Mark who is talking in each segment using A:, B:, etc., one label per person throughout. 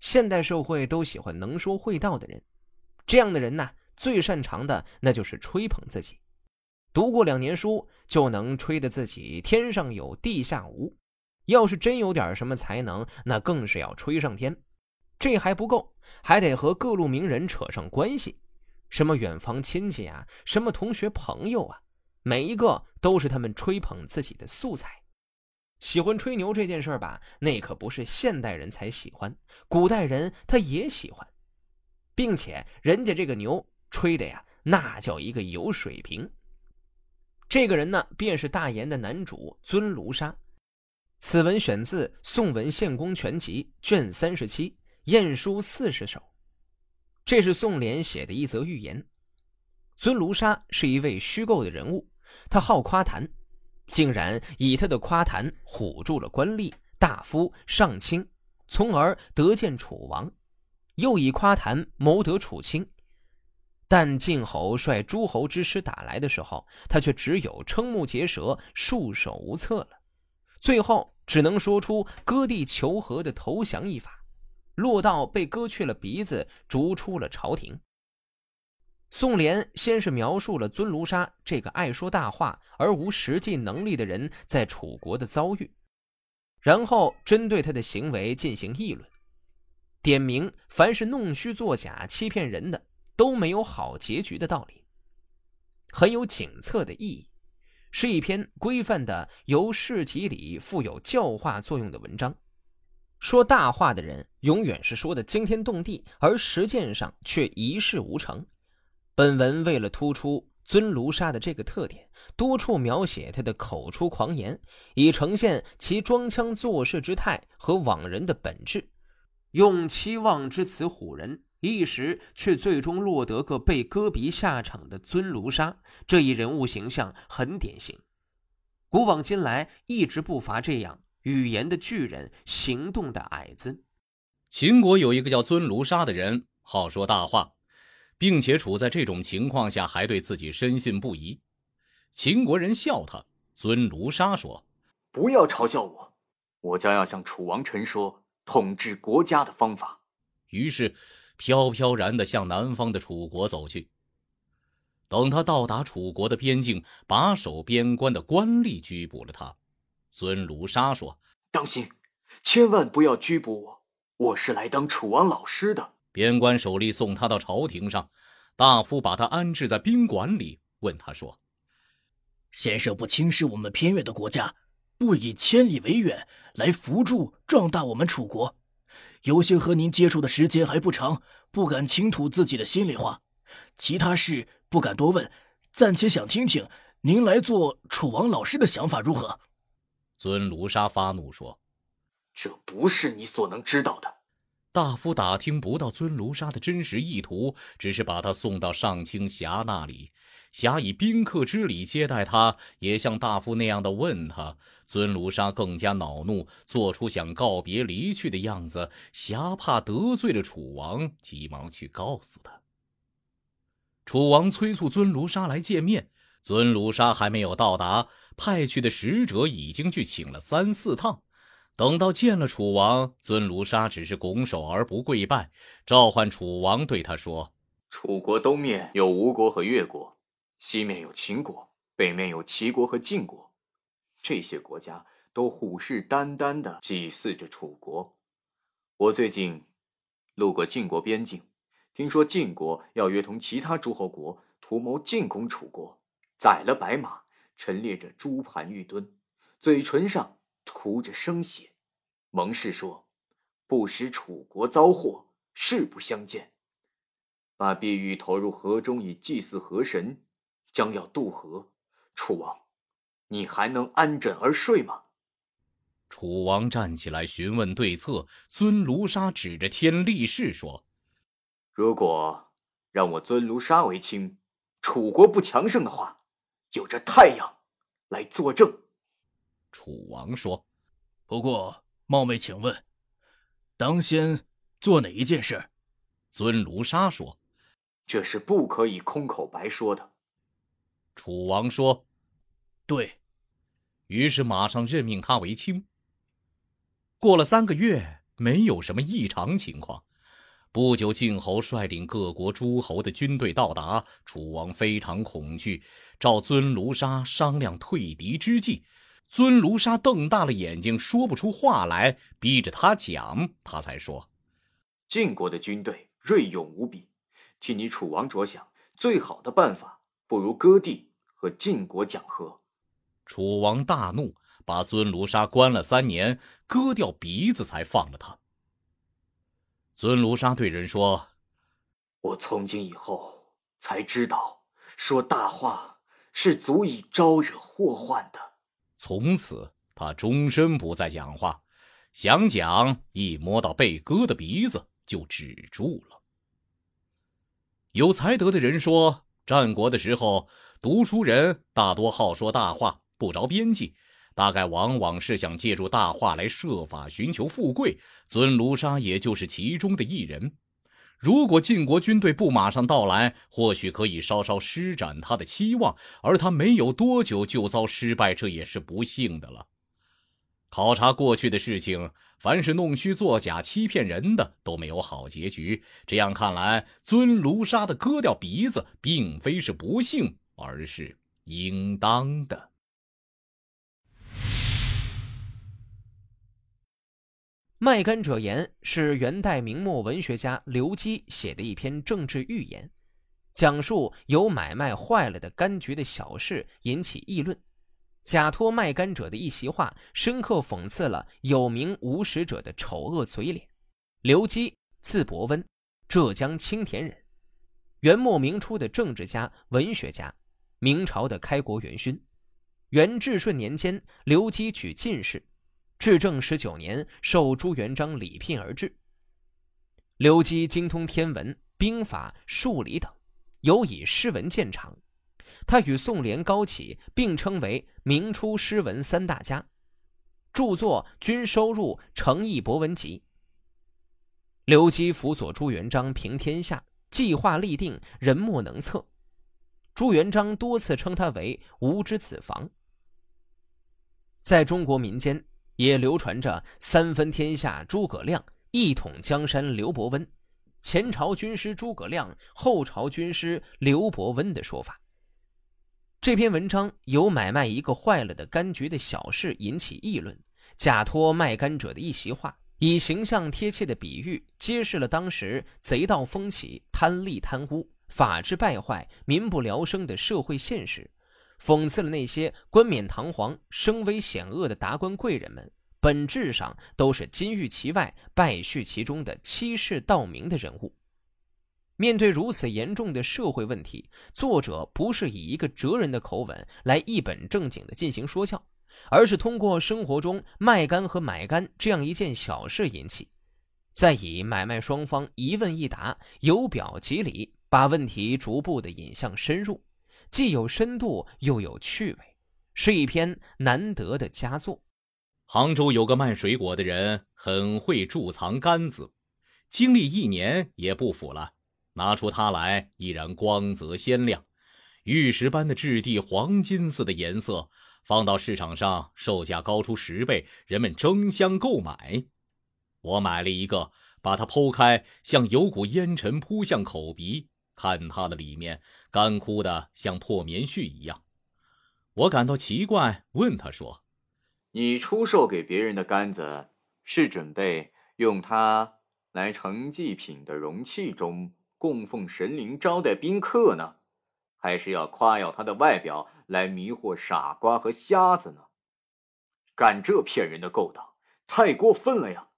A: 现代社会都喜欢能说会道的人，这样的人呢，最擅长的那就是吹捧自己。读过两年书就能吹得自己天上有地下无，要是真有点什么才能，那更是要吹上天。这还不够，还得和各路名人扯上关系，什么远房亲戚啊，什么同学朋友啊，每一个都是他们吹捧自己的素材。喜欢吹牛这件事儿吧，那可不是现代人才喜欢，古代人他也喜欢，并且人家这个牛吹的呀，那叫一个有水平。这个人呢，便是大言的男主尊卢沙。此文选自《宋文献公全集》卷三十七《晏殊四十首》，这是宋濂写的一则寓言。尊卢沙是一位虚构的人物，他好夸谈。竟然以他的夸谈唬住了官吏、大夫、上卿，从而得见楚王；又以夸谈谋得楚卿。但晋侯率诸侯之师打来的时候，他却只有瞠目结舌、束手无策了。最后只能说出割地求和的投降一法，落到被割去了鼻子，逐出了朝廷。宋濂先是描述了尊卢沙这个爱说大话而无实际能力的人在楚国的遭遇，然后针对他的行为进行议论，点明凡是弄虚作假、欺骗人的都没有好结局的道理，很有警策的意义，是一篇规范的由事及理、富有教化作用的文章。说大话的人永远是说的惊天动地，而实践上却一事无成。本文为了突出尊卢沙的这个特点，多处描写他的口出狂言，以呈现其装腔作势之态和往人的本质。用期望之词唬人，一时却最终落得个被割鼻下场的尊卢沙。这一人物形象很典型，古往今来一直不乏这样语言的巨人，行动的矮子。
B: 秦国有一个叫尊卢沙的人，好说大话。并且处在这种情况下，还对自己深信不疑。秦国人笑他。尊卢沙说：“
C: 不要嘲笑我，我将要向楚王陈说统治国家的方法。”
B: 于是，飘飘然地向南方的楚国走去。等他到达楚国的边境，把守边关的官吏拘捕了他。尊卢沙说：“
C: 当心，千万不要拘捕我，我是来当楚王老师的。”
B: 边关守吏送他到朝廷上，大夫把他安置在宾馆里，问他说：“
D: 先生不轻视我们偏远的国家，不以千里为远来扶助壮大我们楚国。有幸和您接触的时间还不长，不敢倾吐自己的心里话，其他事不敢多问，暂且想听听您来做楚王老师的想法如何？”
B: 尊卢沙发怒说：“
C: 这不是你所能知道的。”
B: 大夫打听不到尊卢沙的真实意图，只是把他送到上卿侠那里。侠以宾客之礼接待他，也像大夫那样的问他。尊卢沙更加恼怒，做出想告别离去的样子。侠怕得罪了楚王，急忙去告诉他。楚王催促尊卢沙来见面，尊卢沙还没有到达，派去的使者已经去请了三四趟。等到见了楚王，尊卢沙只是拱手而不跪拜，召唤楚王对他说：“
C: 楚国东面有吴国和越国，西面有秦国，北面有齐国和晋国，这些国家都虎视眈眈地祭祀着楚国。我最近路过晋国边境，听说晋国要约同其他诸侯国图谋进攻楚国，宰了白马，陈列着猪盘玉墩，嘴唇上。”涂着生血，蒙氏说：“不使楚国遭祸，誓不相见。”把碧玉投入河中以祭祀河神，将要渡河。楚王，你还能安枕而睡吗？
B: 楚王站起来询问对策。尊卢沙指着天立誓说：“
C: 如果让我尊卢沙为卿，楚国不强盛的话，有着太阳来作证。”
B: 楚王说：“
D: 不过冒昧请问，当先做哪一件事？”
B: 尊卢沙说：“
C: 这是不可以空口白说的。”
B: 楚王说：“
D: 对。”
B: 于是马上任命他为卿。过了三个月，没有什么异常情况。不久，晋侯率领各国诸侯的军队到达，楚王非常恐惧，召尊卢沙商量退敌之计。尊卢沙瞪大了眼睛，说不出话来，逼着他讲，他才说：“
C: 晋国的军队锐勇无比，替你楚王着想，最好的办法不如割地和晋国讲和。”
B: 楚王大怒，把尊卢沙关了三年，割掉鼻子才放了他。尊卢沙对人说：“
C: 我从今以后才知道，说大话是足以招惹祸患的。”
B: 从此，他终身不再讲话，想讲，一摸到被割的鼻子就止住了。有才德的人说，战国的时候，读书人大多好说大话，不着边际。大概往往是想借助大话来设法寻求富贵，尊卢沙也就是其中的一人。如果晋国军队不马上到来，或许可以稍稍施展他的期望，而他没有多久就遭失败，这也是不幸的了。考察过去的事情，凡是弄虚作假、欺骗人的都没有好结局。这样看来，尊卢沙的割掉鼻子，并非是不幸，而是应当的。
A: 《卖柑者言》是元代明末文学家刘基写的一篇政治寓言，讲述由买卖坏了的柑橘的小事引起议论。假托卖柑者的一席话，深刻讽刺了有名无实者的丑恶嘴脸。刘基，字伯温，浙江青田人，元末明初的政治家、文学家，明朝的开国元勋。元至顺年间，刘基举进士。至正十九年，受朱元璋礼聘而至。刘基精通天文、兵法、数理等，尤以诗文见长。他与宋濂、高启并称为明初诗文三大家，著作均收入《诚意博文集》。刘基辅佐朱元璋平天下，计划立定，人莫能测。朱元璋多次称他为“吾之子房”。在中国民间。也流传着三分天下诸葛亮，一统江山刘伯温，前朝军师诸葛亮，后朝军师刘伯温的说法。这篇文章由买卖一个坏了的柑橘的小事引起议论，假托卖柑者的一席话，以形象贴切的比喻，揭示了当时贼盗风起、贪利贪污、法治败坏、民不聊生的社会现实。讽刺了那些冠冕堂皇、声威显恶的达官贵人们，本质上都是金玉其外、败絮其中的欺世盗名的人物。面对如此严重的社会问题，作者不是以一个哲人的口吻来一本正经的进行说教，而是通过生活中卖干和买干这样一件小事引起，再以买卖双方一问一答、由表及里，把问题逐步的引向深入。既有深度又有趣味，是一篇难得的佳作。
B: 杭州有个卖水果的人，很会贮藏柑子，经历一年也不腐了。拿出它来，依然光泽鲜亮，玉石般的质地，黄金似的颜色，放到市场上，售价高出十倍，人们争相购买。我买了一个，把它剖开，像有股烟尘扑向口鼻。看它的里面干枯的像破棉絮一样，我感到奇怪，问他说：“
C: 你出售给别人的杆子，是准备用它来盛祭品的容器中供奉神灵、招待宾客呢，还是要夸耀它的外表来迷惑傻瓜和瞎子呢？干这骗人的勾当，太过分了呀！”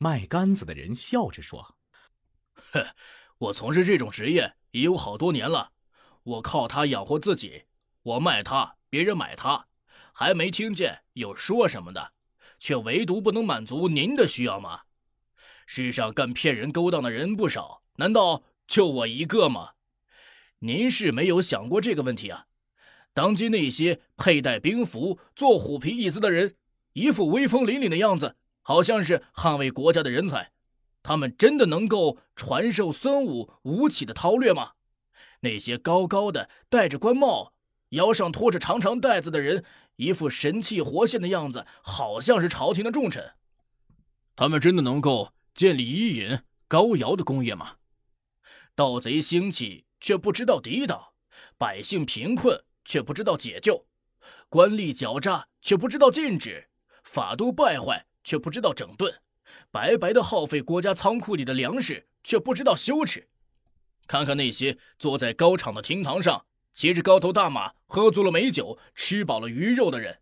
B: 卖杆子的人笑着说：“
D: 哼。”我从事这种职业已有好多年了，我靠它养活自己。我卖它，别人买它，还没听见有说什么的，却唯独不能满足您的需要吗？世上干骗人勾当的人不少，难道就我一个吗？您是没有想过这个问题啊？当今那些佩戴兵符、做虎皮椅子的人，一副威风凛凛的样子，好像是捍卫国家的人才。他们真的能够传授孙武吴起的韬略吗？那些高高的戴着官帽、腰上拖着长长带子的人，一副神气活现的样子，好像是朝廷的重臣。他们真的能够建立伊尹、高尧的功业吗？盗贼兴起却不知道抵挡，百姓贫困却不知道解救，官吏狡诈却不知道禁止，法度败坏却不知道整顿，白白的耗费国家仓库里的粮食却不知道羞耻。看看那些坐在高场的厅堂上，骑着高头大马，喝足了美酒，吃饱了鱼肉的人，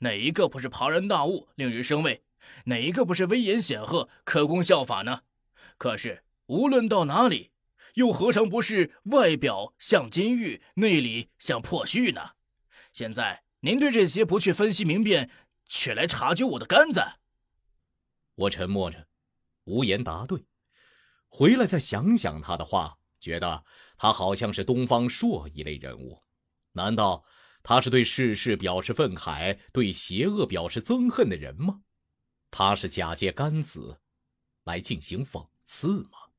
D: 哪一个不是庞然大物，令人生畏？哪一个不是威严显赫，可供效法呢？可是无论到哪里，又何尝不是外表像金玉，内里像破絮呢？现在您对这些不去分析明辨，却来查究我的杆子。
B: 我沉默着，无言答对。回来再想想他的话。觉得他好像是东方朔一类人物，难道他是对世事表示愤慨、对邪恶表示憎恨的人吗？他是假借干子来进行讽刺吗？